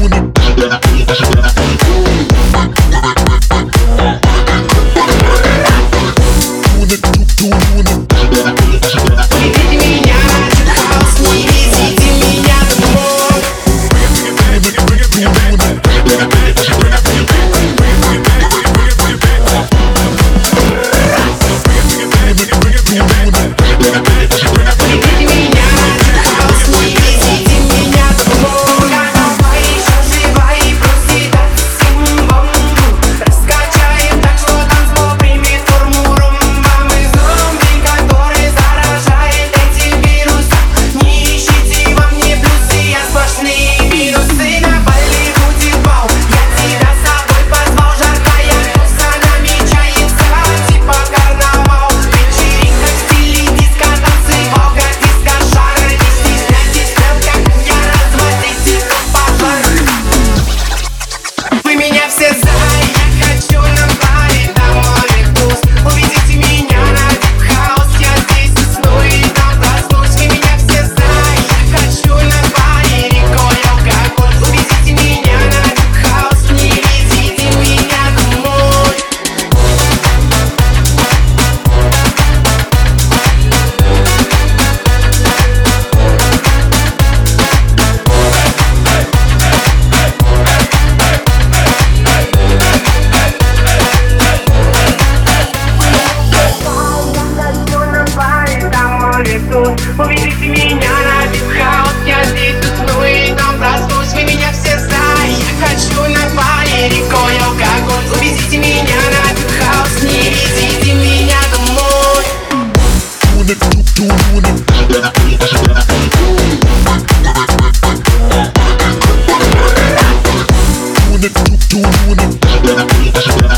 Bring it, bring it, bring it, bring it. doing it, do, do, do, it.